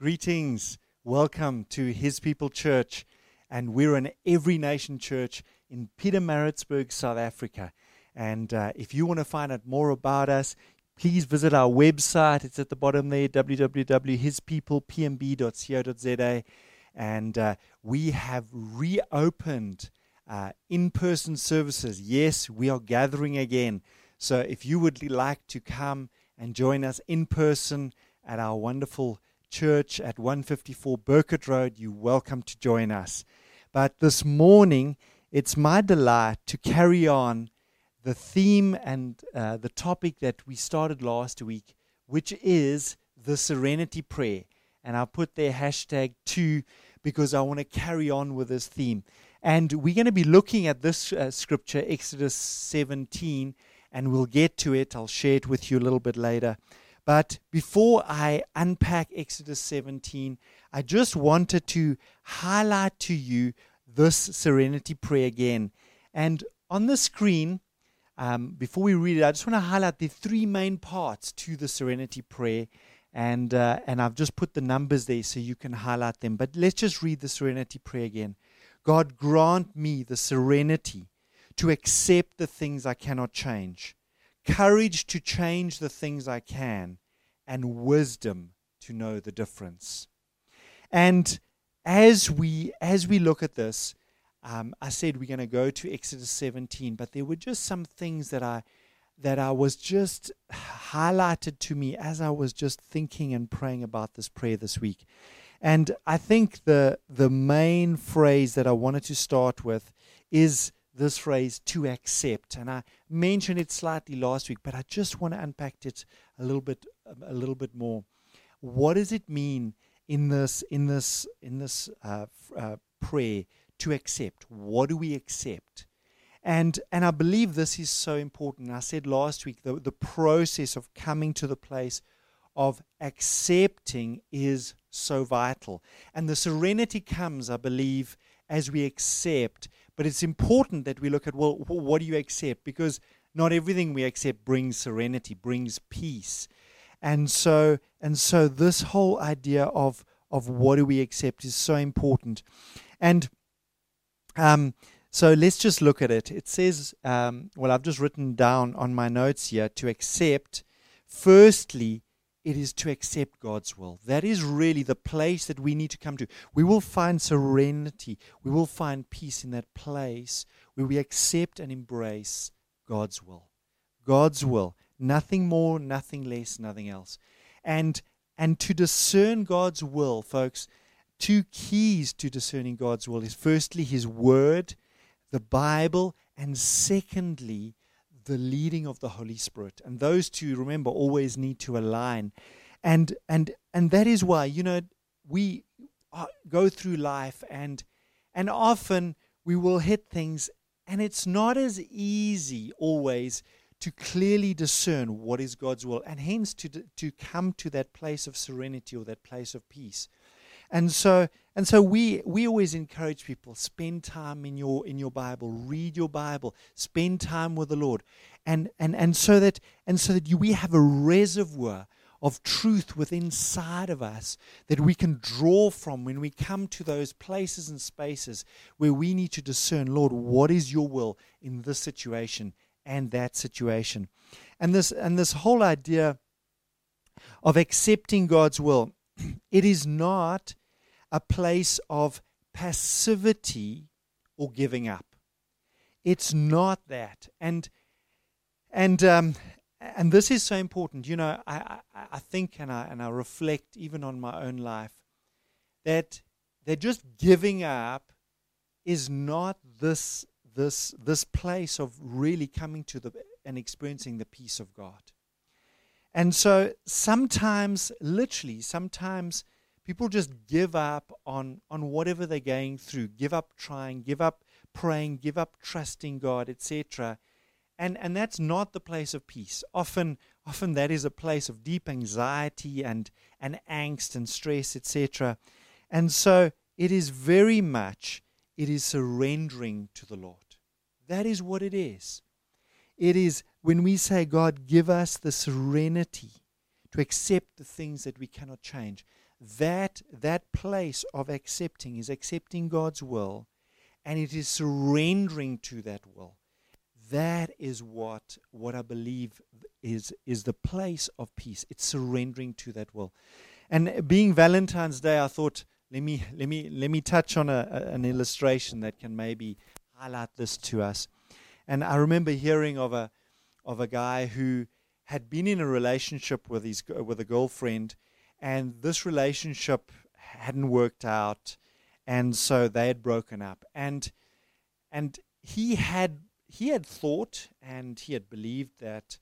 Greetings. Welcome to His People Church. And we're an every nation church in Pietermaritzburg, South Africa. And uh, if you want to find out more about us, please visit our website. It's at the bottom there www.hispeoplepmb.co.za. And uh, we have reopened uh, in person services. Yes, we are gathering again. So if you would like to come and join us in person at our wonderful church at 154 Burkett Road, you're welcome to join us. But this morning, it's my delight to carry on the theme and uh, the topic that we started last week, which is the serenity prayer. And I'll put there hashtag two because I want to carry on with this theme. And we're going to be looking at this uh, scripture, Exodus 17, and we'll get to it. I'll share it with you a little bit later. But before I unpack Exodus 17, I just wanted to highlight to you this serenity prayer again. And on the screen, um, before we read it, I just want to highlight the three main parts to the serenity prayer. And, uh, and I've just put the numbers there so you can highlight them. But let's just read the serenity prayer again. God, grant me the serenity to accept the things I cannot change courage to change the things I can, and wisdom to know the difference. And as we as we look at this, um, I said we're going to go to Exodus 17, but there were just some things that I that I was just highlighted to me as I was just thinking and praying about this prayer this week. And I think the the main phrase that I wanted to start with is this phrase to accept. And i mentioned it slightly last week but i just want to unpack it a little bit a little bit more. What does it mean in this in this in this uh, uh, prayer to accept? What do we accept? And and i believe this is so important. I said last week the, the process of coming to the place of accepting is so vital. And the serenity comes i believe as we accept but it's important that we look at, well, what do you accept? Because not everything we accept brings serenity, brings peace. And so, and so this whole idea of, of what do we accept is so important. And um, so let's just look at it. It says, um, well, I've just written down on my notes here to accept, firstly, it is to accept God's will. That is really the place that we need to come to. We will find serenity, we will find peace in that place where we accept and embrace God's will. God's will. Nothing more, nothing less, nothing else. And and to discern God's will, folks, two keys to discerning God's will is firstly his word, the Bible, and secondly, the leading of the Holy Spirit. And those two, remember, always need to align. And and and that is why, you know, we uh, go through life and and often we will hit things and it's not as easy always to clearly discern what is God's will and hence to to come to that place of serenity or that place of peace. And so and so we we always encourage people spend time in your in your Bible, read your Bible, spend time with the Lord. And and and so that and so that you, we have a reservoir of truth within inside of us that we can draw from when we come to those places and spaces where we need to discern, Lord, what is your will in this situation and that situation. And this and this whole idea of accepting God's will, it is not a place of passivity or giving up. It's not that. And and um, and this is so important. You know, I, I, I think and I and I reflect even on my own life that that just giving up is not this this this place of really coming to the and experiencing the peace of God. And so sometimes, literally, sometimes people just give up on, on whatever they're going through, give up trying, give up praying, give up trusting God, etc. And, and that's not the place of peace. Often, often that is a place of deep anxiety and, and angst and stress, etc. And so it is very much, it is surrendering to the Lord. That is what it is. It is when we say, God, give us the serenity to accept the things that we cannot change. That, that place of accepting is accepting God's will and it is surrendering to that will. That is what, what I believe is, is the place of peace. It's surrendering to that will. And being Valentine's Day, I thought, let me, let me, let me touch on a, a, an illustration that can maybe highlight this to us. And I remember hearing of a, of a guy who had been in a relationship with his with a girlfriend, and this relationship hadn't worked out, and so they had broken up. And and he had he had thought and he had believed that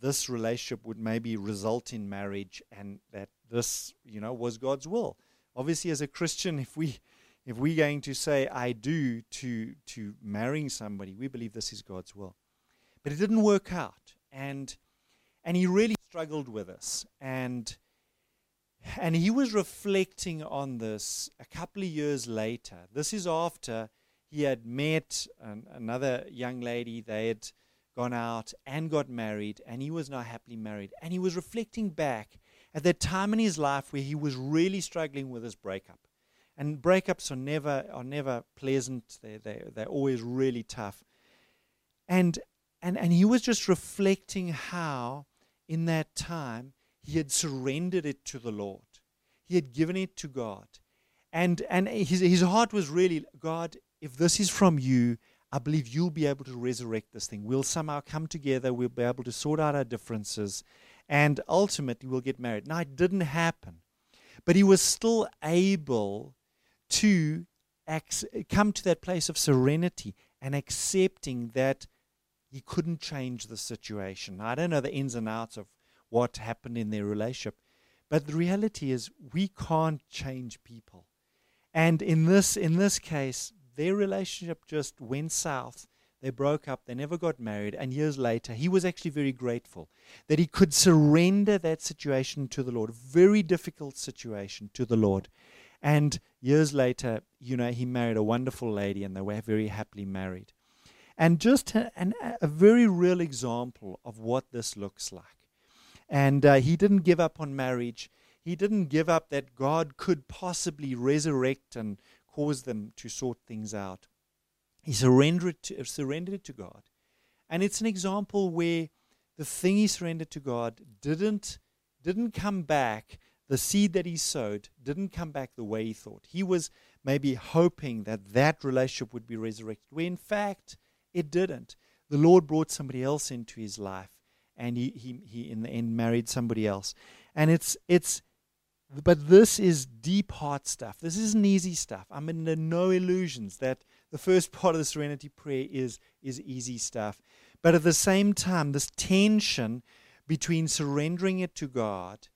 this relationship would maybe result in marriage, and that this you know was God's will. Obviously, as a Christian, if we if we're going to say I do to to marrying somebody, we believe this is God's will. But it didn't work out, and and he really struggled with this, and and he was reflecting on this a couple of years later. This is after he had met an, another young lady. They had gone out and got married, and he was now happily married. And he was reflecting back at that time in his life where he was really struggling with his breakup and breakups are never are never pleasant. They they they're always really tough. And and and he was just reflecting how in that time he had surrendered it to the Lord. He had given it to God. And and his his heart was really God, if this is from you, I believe you'll be able to resurrect this thing. We'll somehow come together, we'll be able to sort out our differences, and ultimately we'll get married. Now it didn't happen. But he was still able to come to that place of serenity and accepting that he couldn't change the situation. I don't know the ins and outs of what happened in their relationship, but the reality is we can't change people. And in this in this case, their relationship just went south. They broke up, they never got married, and years later, he was actually very grateful that he could surrender that situation to the Lord, a very difficult situation to the Lord. And years later, you know, he married a wonderful lady and they were very happily married. And just an, a very real example of what this looks like. And uh, he didn't give up on marriage. He didn't give up that God could possibly resurrect and cause them to sort things out. He surrendered to, surrendered it to God. And it's an example where the thing he surrendered to God didn't, didn't come back the seed that he sowed didn't come back the way he thought. He was maybe hoping that that relationship would be resurrected, where in fact it didn't. The Lord brought somebody else into his life, and he, he, he in the end married somebody else. And it's, it's, but this is deep heart stuff. This isn't easy stuff. I'm under no illusions that the first part of the serenity prayer is, is easy stuff. But at the same time, this tension between surrendering it to God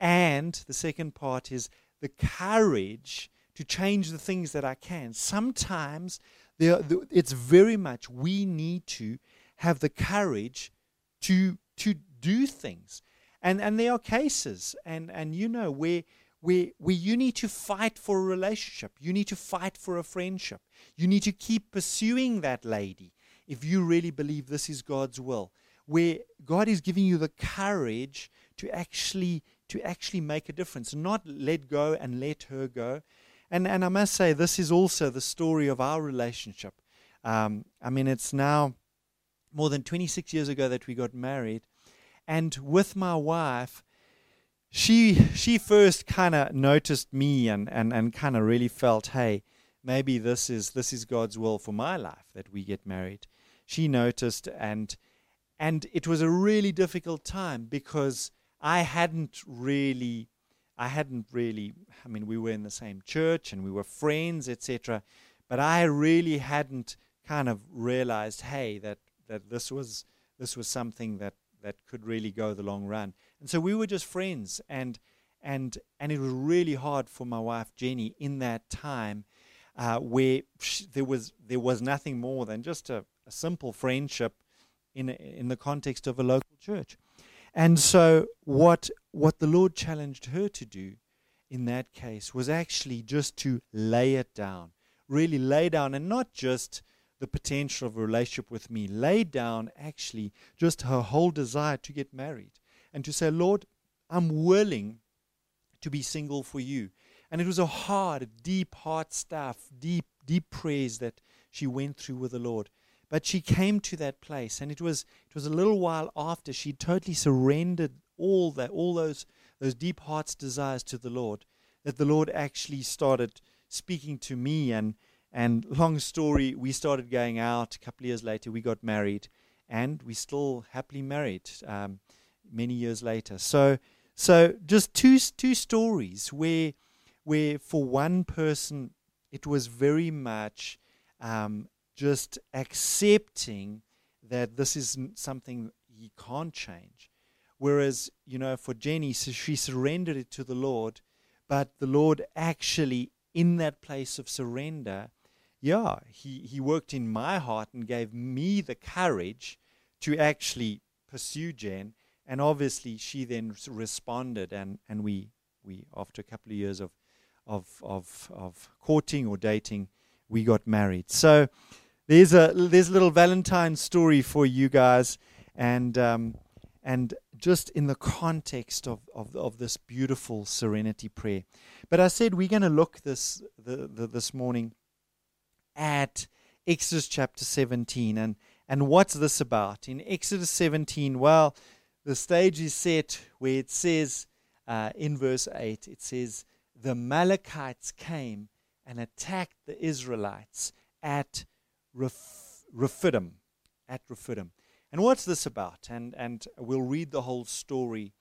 and the second part is the courage to change the things that I can. Sometimes it's very much we need to have the courage to to do things. And and there are cases and and you know where where where you need to fight for a relationship. You need to fight for a friendship. You need to keep pursuing that lady if you really believe this is God's will. Where God is giving you the courage to actually to actually make a difference, not let go and let her go. And, and I must say, this is also the story of our relationship. Um, I mean, it's now more than 26 years ago that we got married. And with my wife, she she first kind of noticed me and, and, and kind of really felt, hey, maybe this is this is God's will for my life that we get married. She noticed and and it was a really difficult time because I hadn't really, I hadn't really, I mean, we were in the same church and we were friends, etc. But I really hadn't kind of realized, hey, that, that this was this was something that, that could really go the long run. And so we were just friends and and and it was really hard for my wife Jenny in that time uh, where there was there was nothing more than just a, a simple friendship in in the context of a local church. And so, what, what the Lord challenged her to do in that case was actually just to lay it down, really lay down, and not just the potential of a relationship with me, lay down actually just her whole desire to get married and to say, Lord, I'm willing to be single for you. And it was a hard, deep heart stuff, deep, deep prayers that she went through with the Lord. But she came to that place, and it was it was a little while after she totally surrendered all that, all those those deep heart's desires to the Lord, that the Lord actually started speaking to me. And and long story, we started going out. A couple of years later, we got married, and we still happily married um, many years later. So so just two two stories where where for one person it was very much um, just accepting that this is something he can't change. Whereas, you know, for Jenny, so she surrendered it to the Lord, but the Lord actually, in that place of surrender, yeah, he, he worked in my heart and gave me the courage to actually pursue Jen. And obviously, she then responded, and, and we, we, after a couple of years of, of, of, of courting or dating, we got married. So there's a there's a little Valentine story for you guys, and um, and just in the context of, of, of this beautiful serenity prayer. But I said we're going to look this the, the, this morning at Exodus chapter 17, and and what's this about? In Exodus 17, well, the stage is set where it says uh, in verse 8, it says, The Amalekites came and attacked the Israelites at Rephidim. At Rephidim. And what's this about? And, and we'll read the whole story.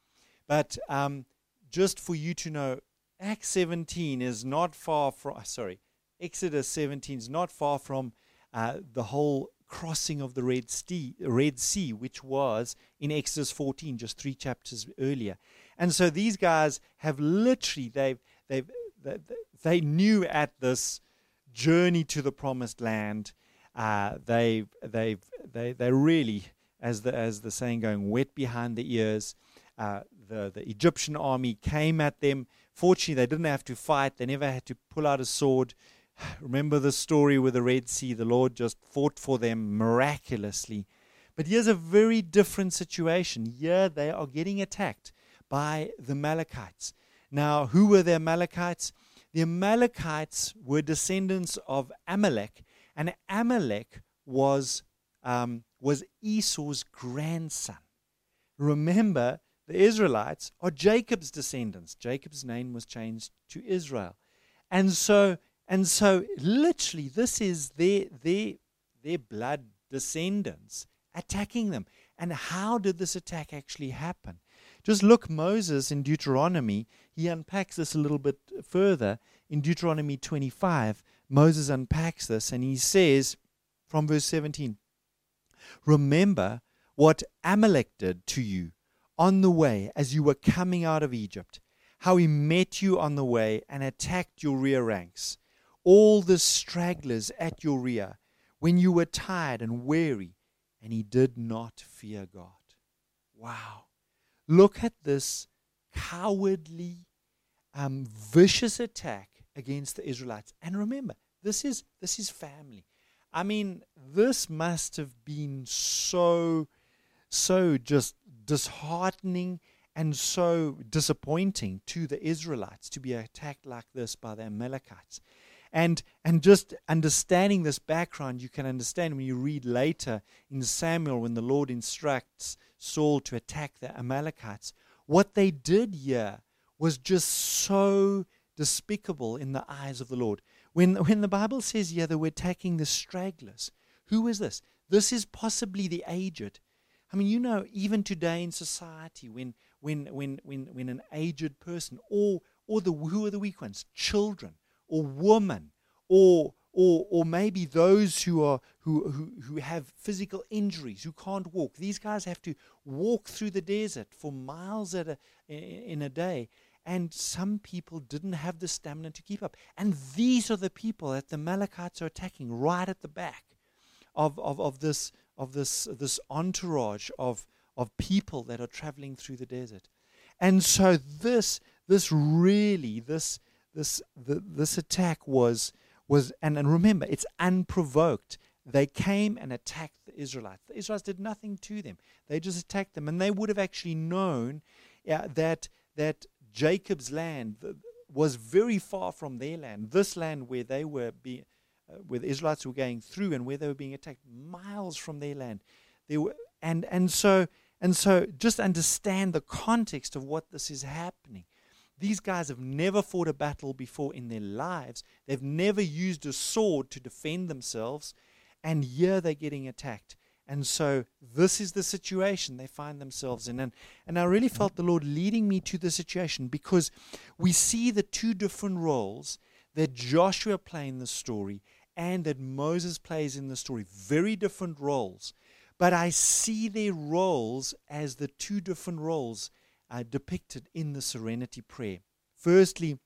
But um, just for you to know, Acts 17 is not far from, sorry, Exodus 17 is not far from uh, the whole crossing of the Red sea, Red sea, which was in Exodus 14, just three chapters earlier. And so these guys have literally, they've, they've, they, knew at this journey to the promised land, uh, they, they, they, they really, as the, as the saying going, wet behind the ears. Uh, the, the Egyptian army came at them. Fortunately, they didn't have to fight, they never had to pull out a sword. Remember the story with the Red Sea? The Lord just fought for them miraculously. But here's a very different situation. Here they are getting attacked by the Amalekites. Now, who were the Amalekites? The Amalekites were descendants of Amalek, and Amalek was, um, was Esau's grandson. Remember, the Israelites are Jacob's descendants. Jacob's name was changed to Israel. And so, and so literally, this is their, their, their blood descendants attacking them. And how did this attack actually happen? Just look Moses in Deuteronomy. He unpacks this a little bit further. In Deuteronomy 25, Moses unpacks this and he says from verse 17 Remember what Amalek did to you on the way as you were coming out of Egypt, how he met you on the way and attacked your rear ranks, all the stragglers at your rear, when you were tired and weary, and he did not fear God. Wow. Look at this cowardly, um, vicious attack against the Israelites. And remember, this is this is family. I mean, this must have been so so just disheartening and so disappointing to the Israelites to be attacked like this by the Amalekites. And, and just understanding this background, you can understand when you read later in Samuel when the Lord instructs Saul to attack the Amalekites. What they did here was just so despicable in the eyes of the Lord. When, when the Bible says here that we're attacking the stragglers, who is this? This is possibly the aged. I mean, you know, even today in society, when when when when when an aged person or or the who are the weak ones, children or women or or or maybe those who are who, who who have physical injuries who can't walk these guys have to walk through the desert for miles at a, in a day and some people didn't have the stamina to keep up and these are the people that the Amalekites are attacking right at the back of, of, of this of this this entourage of of people that are traveling through the desert and so this this really this this the, this attack was was, and, and remember, it's unprovoked. They came and attacked the Israelites. The Israelites did nothing to them. They just attacked them. And they would have actually known yeah, that that Jacob's land was very far from their land. This land where they were being, uh, where the Israelites were going through, and where they were being attacked, miles from their land. They were, and and so and so, just understand the context of what this is happening. These guys have never fought a battle before in their lives. They've never used a sword to defend themselves, and here they're getting attacked. And so this is the situation they find themselves in. And, and I really felt the Lord leading me to the situation because we see the two different roles that Joshua play in the story and that Moses plays in the story. Very different roles. But I see their roles as the two different roles uh, depicted in the serenity prayer. Firstly,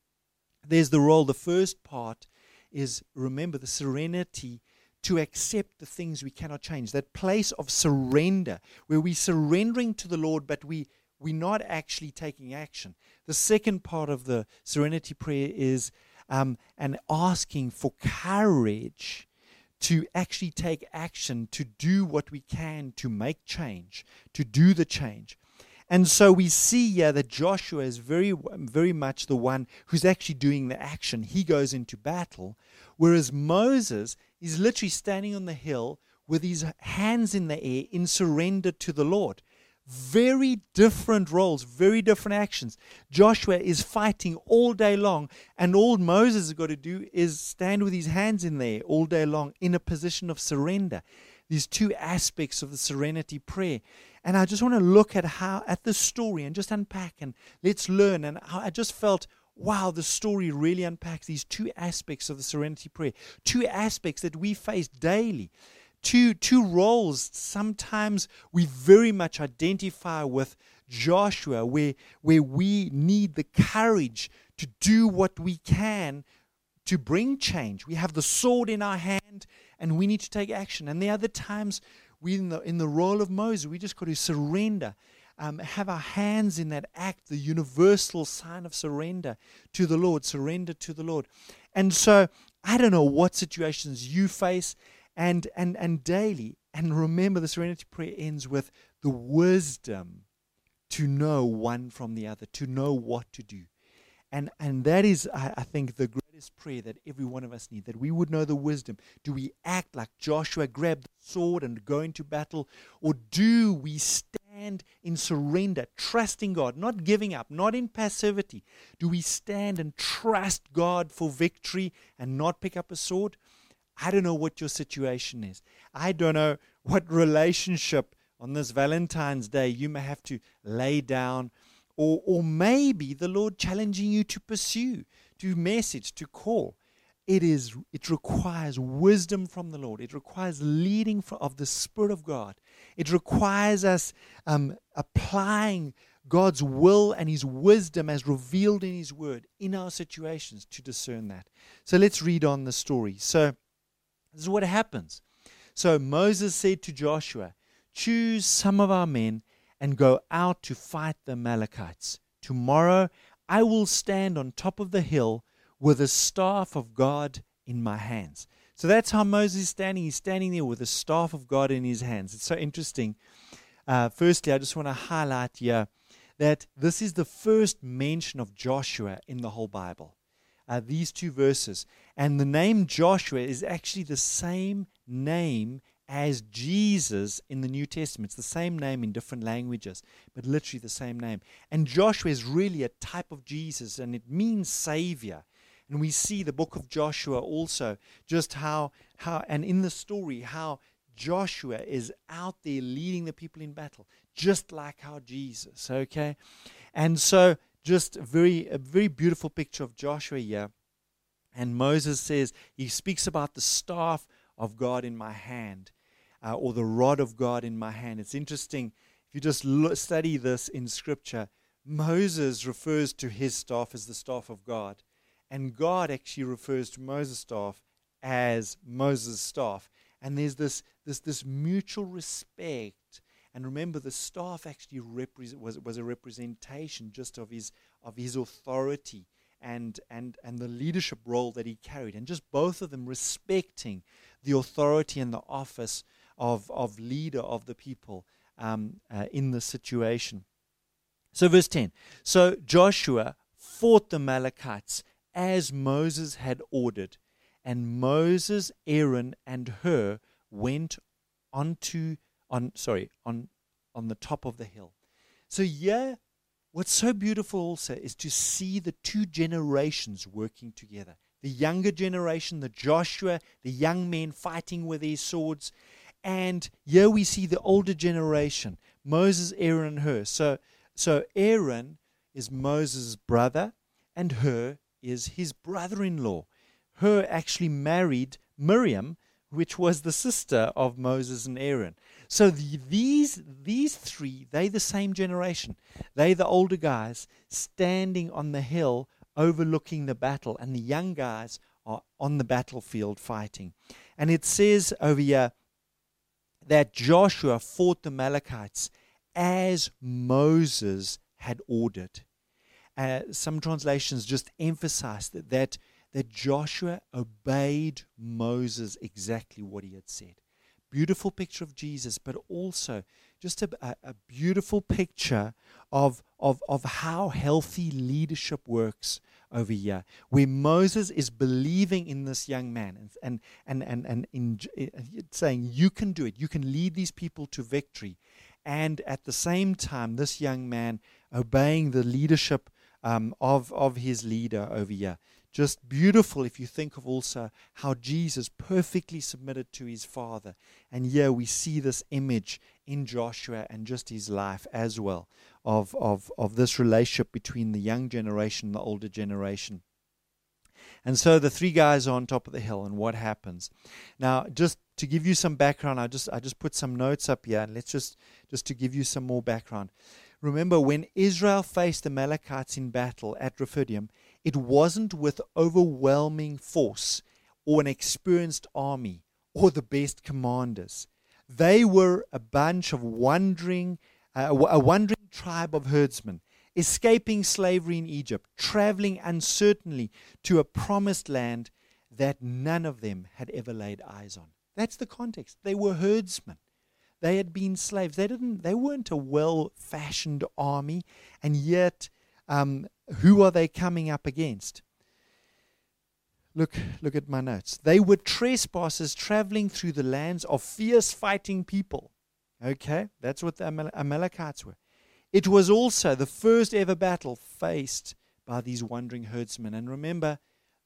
there's the role, the first part is remember the serenity to accept the things we cannot change. That place of surrender, where we're surrendering to the Lord, but we, we're not actually taking action. The second part of the serenity prayer is um, an asking for courage to actually take action, to do what we can to make change, to do the change. And so we see here that Joshua is very, very much the one who's actually doing the action. He goes into battle, whereas Moses is literally standing on the hill with his hands in the air in surrender to the Lord. Very different roles, very different actions. Joshua is fighting all day long, and all Moses has got to do is stand with his hands in there all day long in a position of surrender. These two aspects of the serenity prayer. And I just want to look at how at the story and just unpack and let's learn. And I just felt, wow, the story really unpacks these two aspects of the serenity prayer, two aspects that we face daily. Two two roles sometimes we very much identify with Joshua where where we need the courage to do what we can to bring change. We have the sword in our hand and we need to take action. And the other times we in the in the role of Moses we just got to surrender um, have our hands in that act, the universal sign of surrender to the Lord, surrender to the Lord. And so I don't know what situations you face and and and daily. And remember, the serenity prayer ends with the wisdom to know one from the other, to know what to do. And and that is, I, I think, the greatest prayer that every one of us need, that we would know the wisdom. Do we act like Joshua, grab the sword and go into battle? Or do we stand in surrender, trusting God, not giving up, not in passivity? Do we stand and trust God for victory and not pick up a sword? I don't know what your situation is. I don't know what relationship on this Valentine's Day you may have to lay down, or, or maybe the Lord challenging you to pursue, to message, to call. It is it requires wisdom from the Lord. It requires leading of the Spirit of God. It requires us um, applying God's will and His wisdom as revealed in His Word in our situations to discern that. So let's read on the story. So this is what happens. So Moses said to Joshua, Choose some of our men and go out to fight the Amalekites. Tomorrow I will stand on top of the hill with the staff of God in my hands. So that's how Moses is standing. He's standing there with the staff of God in his hands. It's so interesting. Uh, firstly, I just want to highlight here that this is the first mention of Joshua in the whole Bible uh, these two verses. And the name Joshua is actually the same name as Jesus in the New Testament. It's the same name in different languages, but literally the same name. And Joshua is really a type of Jesus, and it means Savior. And we see the book of Joshua also, just how, how and in the story, how Joshua is out there leading the people in battle, just like how Jesus, okay? And so just a very, a very beautiful picture of Joshua here. And Moses says, he speaks about the staff of God in my hand, uh, or the rod of God in my hand. It's interesting, if you just look, study this in Scripture, Moses refers to his staff as the staff of God. And God actually refers to Moses' staff as Moses' staff. And there's this, this, this mutual respect and remember, the staff actually was, was a representation just of his, of his authority and, and, and the leadership role that he carried. And just both of them respecting the authority and the office of, of leader of the people um, uh, in the situation. So, verse 10 So Joshua fought the Amalekites as Moses had ordered, and Moses, Aaron, and Hur went onto on sorry on on the top of the hill. So yeah, what's so beautiful also is to see the two generations working together. The younger generation, the Joshua, the young men fighting with their swords, and here we see the older generation, Moses, Aaron, and Hur. So so Aaron is Moses' brother, and Hur is his brother-in-law. Hur actually married Miriam, which was the sister of Moses and Aaron. So the, these these three, they the same generation. They the older guys standing on the hill overlooking the battle, and the young guys are on the battlefield fighting. And it says over here that Joshua fought the Amalekites as Moses had ordered. Uh, some translations just emphasize that, that that Joshua obeyed Moses exactly what he had said. Beautiful picture of Jesus, but also just a, a, a beautiful picture of, of, of how healthy leadership works over here, where Moses is believing in this young man and, and, and, and, in, saying, You can do it, you can lead these people to victory. And at the same time, this young man obeying the leadership um, of, of his leader over here just beautiful if you think of also how Jesus perfectly submitted to his Father. And here we see this image in Joshua and just his life as well of, of, of this relationship between the young generation and the older generation. And so the three guys are on top of the hill, and what happens? Now, just to give you some background, I just I just put some notes up here, and let's just just to give you some more background. Remember, when Israel faced the Amalekites in battle at Rephidim, it wasn't with overwhelming force or an experienced army or the best commanders. They were a bunch of wandering, uh, a wandering tribe of herdsmen, escaping slavery in Egypt, traveling uncertainly to a promised land that none of them had ever laid eyes on. That's the context. They were herdsmen. They had been slaves. They didn't. They weren't a well-fashioned army, and yet um, who are they coming up against? Look, look at my notes. They were trespassers traveling through the lands of fierce fighting people. Okay, that's what the Amal- Amalekites were. It was also the first ever battle faced by these wandering herdsmen. And remember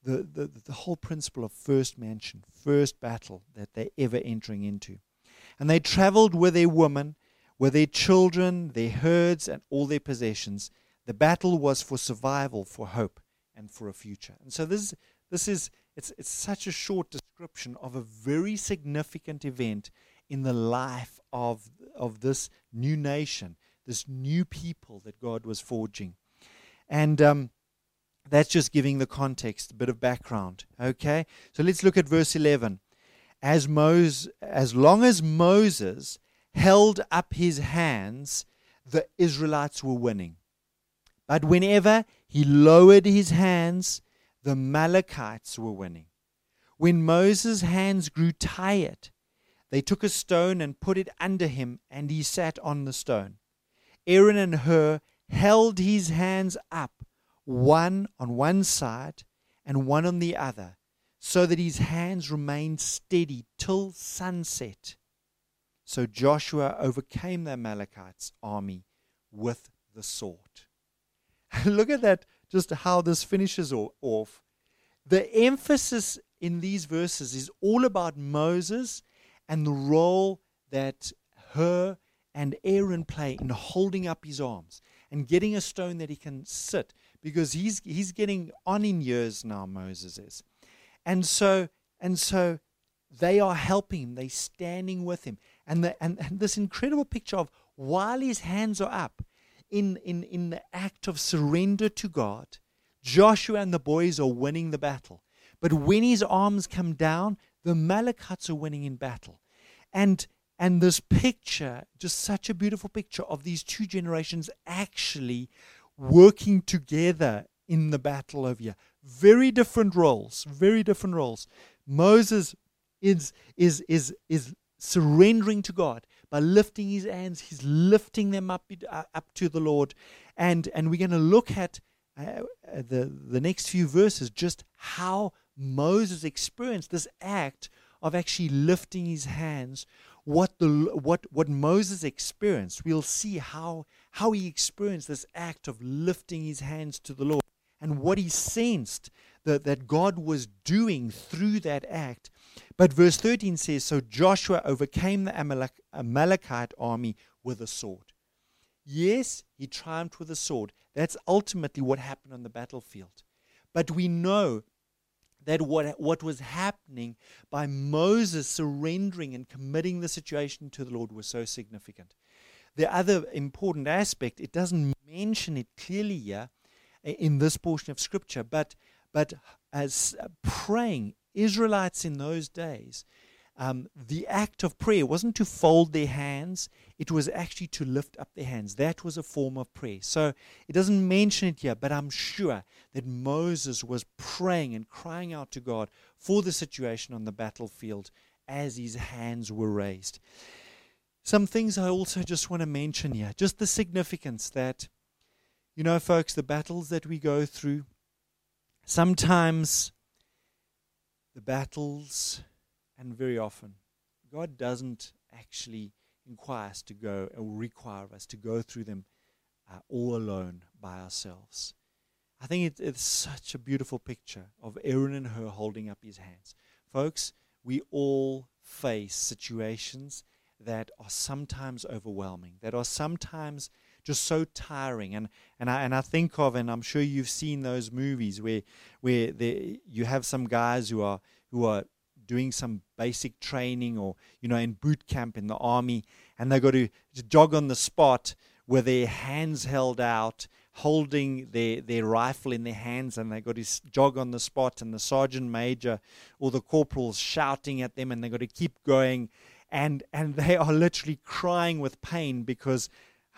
the, the, the whole principle of first mention, first battle that they're ever entering into. And they traveled with their women, with their children, their herds, and all their possessions the battle was for survival, for hope, and for a future. And so this, this is it's, it's such a short description of a very significant event in the life of, of this new nation, this new people that God was forging. And um, that's just giving the context, a bit of background. Okay? So let's look at verse 11. As, Moses, as long as Moses held up his hands, the Israelites were winning. But whenever he lowered his hands, the Amalekites were winning. When Moses' hands grew tired, they took a stone and put it under him, and he sat on the stone. Aaron and Hur held his hands up, one on one side and one on the other, so that his hands remained steady till sunset. So Joshua overcame the Amalekites' army with the sword. look at that, just how this finishes off. The emphasis in these verses is all about Moses and the role that Hur and Aaron play in holding up his arms and getting a stone that he can sit because he's he's getting on in years now Moses is. And so and so they are helping him, they standing with him. And the and, and this incredible picture of while his hands are up, in, in, in the act of surrender to God, Joshua and the boys are winning the battle. But when his arms come down, the Amalekites are winning in battle. And and this picture, just such a beautiful picture of these two generations actually working together in the battle over here. Very different roles, very different roles. Moses is is is is surrendering to God by lifting his hands. He's lifting them up, uh, up to the Lord. And, and we're going to look at uh, the, the next few verses just how Moses experienced this act of actually lifting his hands. What, the, what, what Moses experienced, we'll see how, how he experienced this act of lifting his hands to the Lord and what he sensed that, that God was doing through that act. But verse 13 says So Joshua overcame the Amalek, Amalekite army with a sword. Yes, he triumphed with a sword. That's ultimately what happened on the battlefield. But we know that what, what was happening by Moses surrendering and committing the situation to the Lord was so significant. The other important aspect, it doesn't mention it clearly here in this portion of Scripture, but, but uh, as uh, praying, Israelites in those days, um, the act of prayer wasn't to fold their hands, it was actually to lift up their hands. That was a form of prayer. So it doesn't mention it here, but I'm sure that Moses was praying and crying out to God for the situation on the battlefield as his hands were raised. Some things I also just want to mention here just the significance that, you know, folks, the battles that we go through, sometimes the battles and very often, God doesn't actually inquire us to go or require us to go through them uh, all alone by ourselves. I think it, it's such a beautiful picture of Aaron and Hur holding up his hands. Folks, we all face situations that are sometimes overwhelming, that are sometimes just so tiring. And, and, I, and I think of, and I'm sure you've seen those movies where, where you have some guys who are, who are doing some basic training or, you know, in boot camp in the army, and they got to jog on the spot with their hands held out, holding their, their rifle in their hands, and they got to jog on the spot, and the sergeant major or the corporal's shouting at them, and they got to keep going, and and they are literally crying with pain because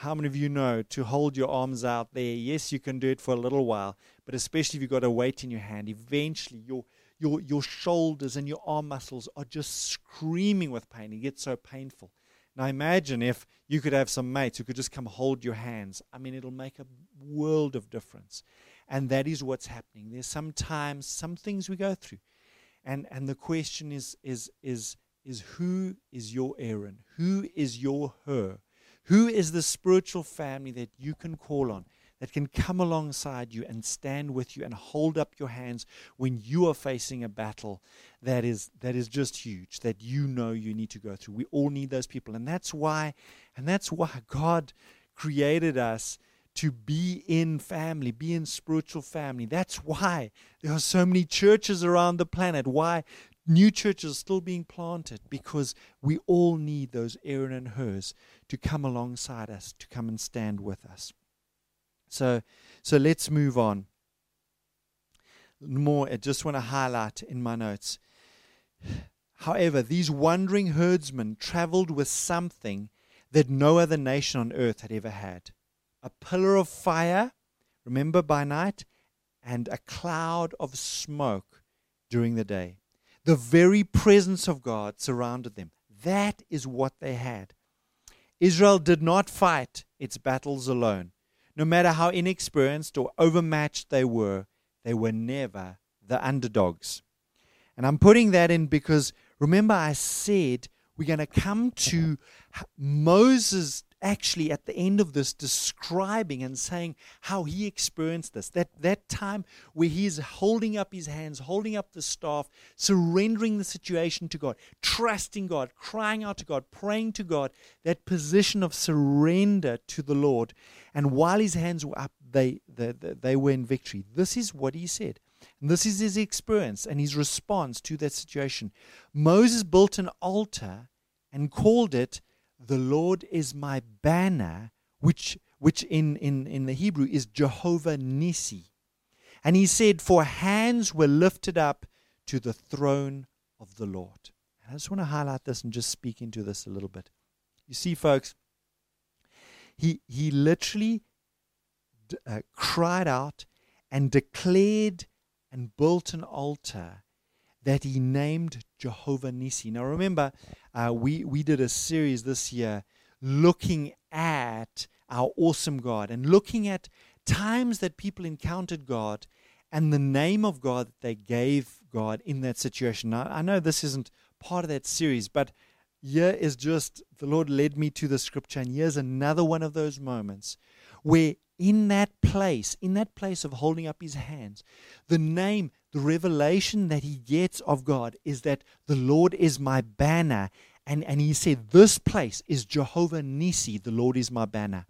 how many of you know to hold your arms out there? Yes, you can do it for a little while, but especially if you've got a weight in your hand, eventually your your, your shoulders and your arm muscles are just screaming with pain. It gets so painful. Now imagine if you could have some mates who could just come hold your hands. I mean, it'll make a world of difference. And that is what's happening. There's sometimes some things we go through. And and the question is is is is who is your Aaron? Who is your Hur? Who is the spiritual family that you can call on? that can come alongside you and stand with you and hold up your hands when you are facing a battle that is that is just huge that you know you need to go through we all need those people and that's why and that's why God created us to be in family, be in spiritual family. That's why there are so many churches around the planet. Why new churches still being planted because we all need those Aaron and Hurs to come alongside us, to come and stand with us. So, so let's move on. More, I just want to highlight in my notes. However, these wandering herdsmen traveled with something that no other nation on earth had ever had a pillar of fire, remember by night, and a cloud of smoke during the day. The very presence of God surrounded them. That is what they had. Israel did not fight its battles alone no matter how inexperienced or overmatched they were, they were never the underdogs. And I'm putting that in because remember, I said we're going to come to Moses actually at the end of this describing and saying how he experienced this. That, that time where he's holding up his hands, holding up the staff, surrendering the situation to God, trusting God, crying out to God, praying to God, that position of surrender to the Lord. And while his hands were up, they, they, they were in victory. This is what he said. And this is his experience and his response to that situation. Moses built an altar and called it the Lord is my banner, which, which in, in, in the Hebrew is Jehovah Nissi. And he said, For hands were lifted up to the throne of the Lord. And I just want to highlight this and just speak into this a little bit. You see, folks, he, he literally uh, cried out and declared and built an altar that he named Jehovah Nissi. Now remember, uh, we, we did a series this year looking at our awesome God and looking at times that people encountered God and the name of God that they gave God in that situation. Now, I know this isn't part of that series, but here is just the Lord led me to the scripture, and here's another one of those moments where in that place, in that place of holding up his hands, the name, the revelation that he gets of God is that the Lord is my banner. And, and he said, This place is Jehovah Nisi, the Lord is my banner.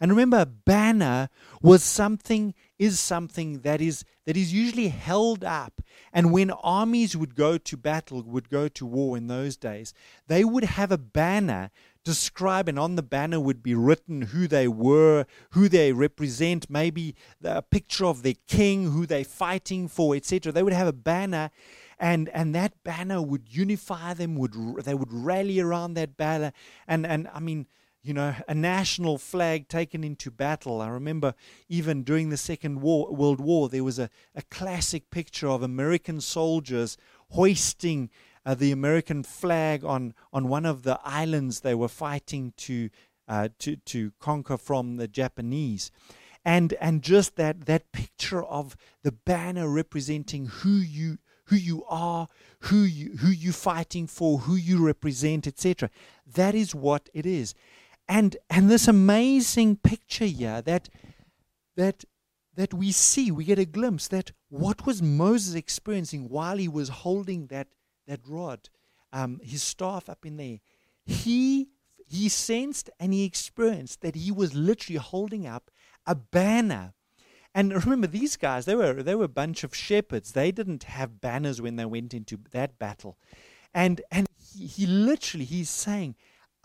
And remember, a banner was something, is something that is that is usually held up. And when armies would go to battle, would go to war in those days, they would have a banner describe, and on the banner would be written who they were, who they represent, maybe a picture of their king, who they're fighting for, etc. They would have a banner, and and that banner would unify them. Would they would rally around that banner, and and I mean. You know, a national flag taken into battle. I remember even during the Second war, World War, there was a, a classic picture of American soldiers hoisting uh, the American flag on, on one of the islands they were fighting to, uh, to, to conquer from the Japanese. And, and just that, that picture of the banner representing who you, who you are, who you who you fighting for, who you represent, etc. That is what it is. And and this amazing picture here that that that we see, we get a glimpse that what was Moses experiencing while he was holding that that rod, um, his staff up in there, he he sensed and he experienced that he was literally holding up a banner. And remember, these guys, they were they were a bunch of shepherds. They didn't have banners when they went into that battle. And and he, he literally he's saying,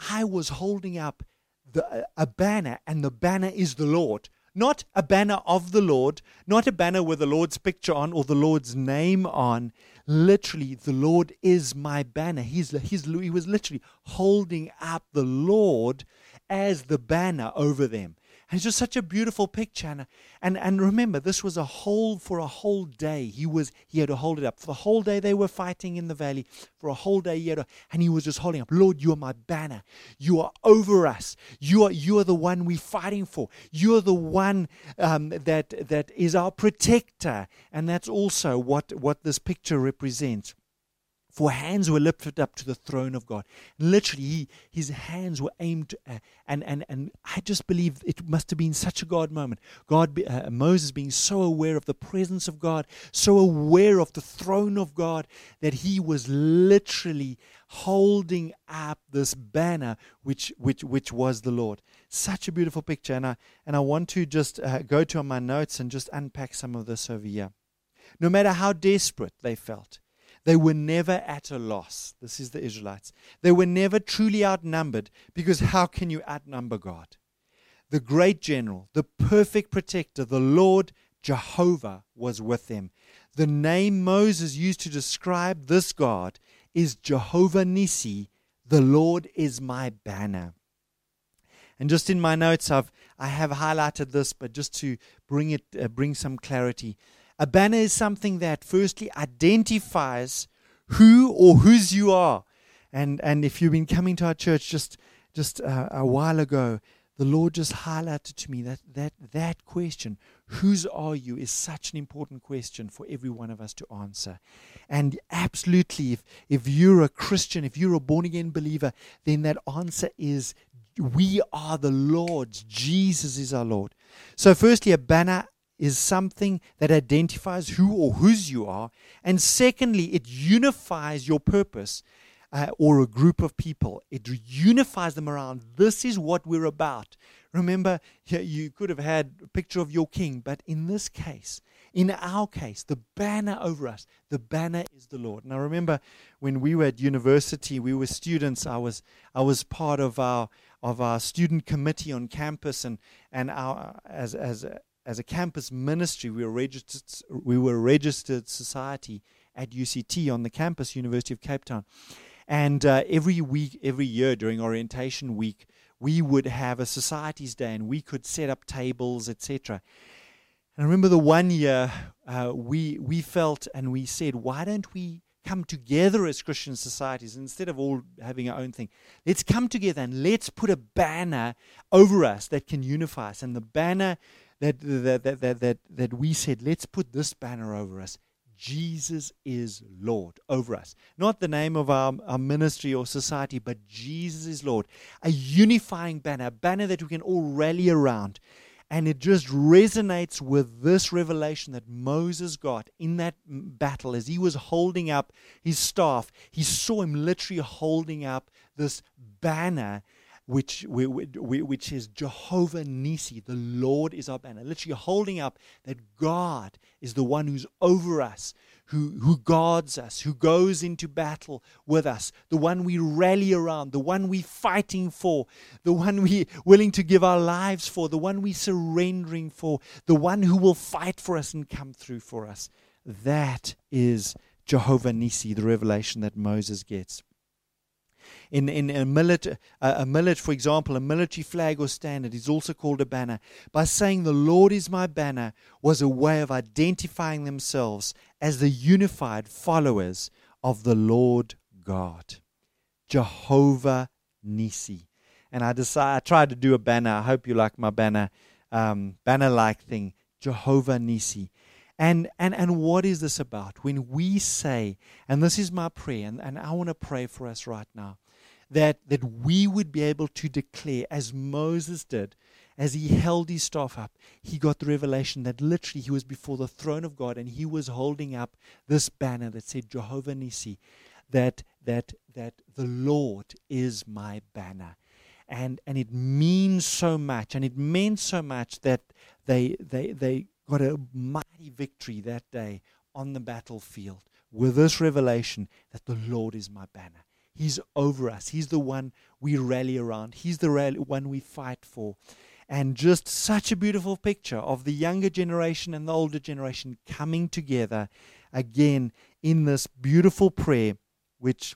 I was holding up the, a banner, and the banner is the Lord. Not a banner of the Lord, not a banner with the Lord's picture on or the Lord's name on. Literally, the Lord is my banner. He's, he's, he was literally holding up the Lord as the banner over them. And it's just such a beautiful picture. And, and, and remember, this was a whole for a whole day. He was he had to hold it up. For the whole day they were fighting in the valley. For a whole day he had to, and he was just holding up. Lord, you are my banner. You are over us. You are you are the one we're fighting for. You are the one um, that that is our protector. And that's also what, what this picture represents. For hands were lifted up to the throne of God. Literally, he, his hands were aimed, uh, and, and, and I just believe it must have been such a God moment. God, uh, Moses being so aware of the presence of God, so aware of the throne of God, that he was literally holding up this banner, which, which, which was the Lord. Such a beautiful picture. And I, and I want to just uh, go to my notes and just unpack some of this over here. No matter how desperate they felt, they were never at a loss. This is the Israelites. They were never truly outnumbered because how can you outnumber God? The great general, the perfect protector, the Lord Jehovah was with them. The name Moses used to describe this God is Jehovah Nisi. The Lord is my banner. And just in my notes, I've I have highlighted this, but just to bring it uh, bring some clarity. A banner is something that firstly identifies who or whose you are. And, and if you've been coming to our church just, just uh, a while ago, the Lord just highlighted to me that, that that question, whose are you, is such an important question for every one of us to answer. And absolutely, if, if you're a Christian, if you're a born again believer, then that answer is we are the Lord's. Jesus is our Lord. So, firstly, a banner is something that identifies who or whose you are. And secondly, it unifies your purpose uh, or a group of people. It unifies them around this is what we're about. Remember, you could have had a picture of your king, but in this case, in our case, the banner over us, the banner is the Lord. Now, remember when we were at university, we were students. I was I was part of our of our student committee on campus, and and our as as as a campus ministry, we were registered, we were registered society at UCT on the campus, University of Cape Town. And uh, every week, every year during orientation week, we would have a societies day and we could set up tables, etc. And I remember the one year uh, we, we felt and we said, why don't we come together as Christian societies instead of all having our own thing. Let's come together and let's put a banner over us that can unify us. And the banner that, that, that, that, that, that we said, let's put this banner over us. Jesus is Lord over us. Not the name of our, our ministry or society, but Jesus is Lord. A unifying banner, a banner that we can all rally around. And it just resonates with this revelation that Moses got in that mm, battle as he was holding up his staff. He saw him literally holding up this banner which, which is Jehovah Nisi, the Lord is our banner. Literally holding up that God is the one who's over us, who, who guards us, who goes into battle with us, the one we rally around, the one we're fighting for, the one we're willing to give our lives for, the one we're surrendering for, the one who will fight for us and come through for us. That is Jehovah Nisi, the revelation that Moses gets in, in a, military, a millet, for example, a military flag or standard is also called a banner. By saying the Lord is my banner was a way of identifying themselves as the unified followers of the Lord God. Jehovah Nisi. And I decided, I tried to do a banner. I hope you like my banner, um, banner like thing. Jehovah Nisi. And, and, and what is this about? When we say, and this is my prayer, and, and I want to pray for us right now, that, that we would be able to declare, as Moses did, as he held his staff up, he got the revelation that literally he was before the throne of God and he was holding up this banner that said Jehovah Nisi, that, that, that the Lord is my banner. And, and it means so much, and it meant so much that they, they, they got a mighty victory that day on the battlefield with this revelation that the Lord is my banner. He's over us. He's the one we rally around. He's the one we fight for. And just such a beautiful picture of the younger generation and the older generation coming together again in this beautiful prayer, which,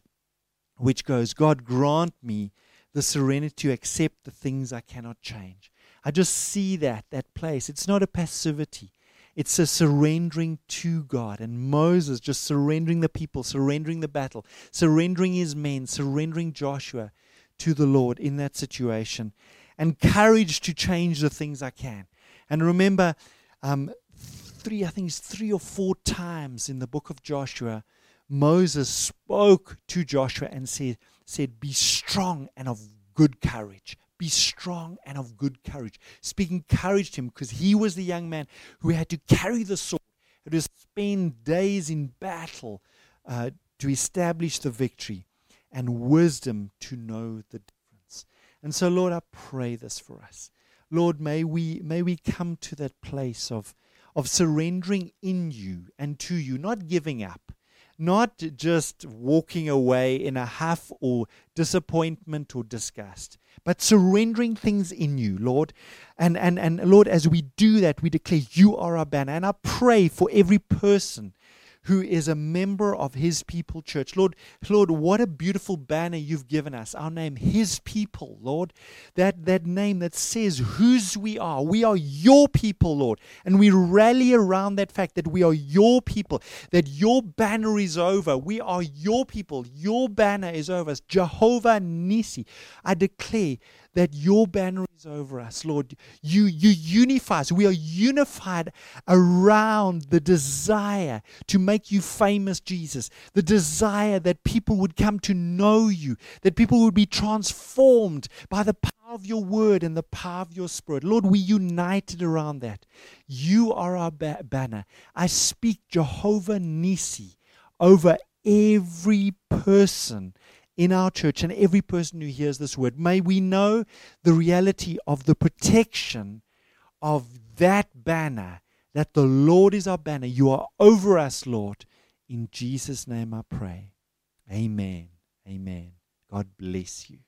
which goes, God, grant me the serenity to accept the things I cannot change. I just see that, that place. It's not a passivity. It's a surrendering to God. And Moses just surrendering the people, surrendering the battle, surrendering his men, surrendering Joshua to the Lord in that situation. And courage to change the things I can. And remember, um, three, I think it's three or four times in the book of Joshua, Moses spoke to Joshua and said, said, Be strong and of good courage. Be strong and of good courage. Speaking encouraged him because he was the young man who had to carry the sword, had to spend days in battle uh, to establish the victory, and wisdom to know the difference. And so, Lord, I pray this for us. Lord, may we may we come to that place of of surrendering in you and to you, not giving up, not just walking away in a huff or disappointment or disgust, but surrendering things in you, Lord. And, and, and Lord, as we do that, we declare you are our banner. And I pray for every person who is a member of his people church. Lord, Lord, what a beautiful banner you've given us. Our name, his people, Lord. That that name that says whose we are. We are your people, Lord. And we rally around that fact that we are your people, that your banner is over. We are your people. Your banner is over. Jehovah Nisi. I declare that your banner is over us, Lord. You, you unify us. We are unified around the desire to make you famous, Jesus. The desire that people would come to know you, that people would be transformed by the power of your word and the power of your spirit. Lord, we united around that. You are our ba- banner. I speak Jehovah Nisi over every person in our church and every person who hears this word. May we know the reality of the protection of that banner, that the Lord is our banner. You are over us, Lord. In Jesus' name I pray. Amen. Amen. God bless you.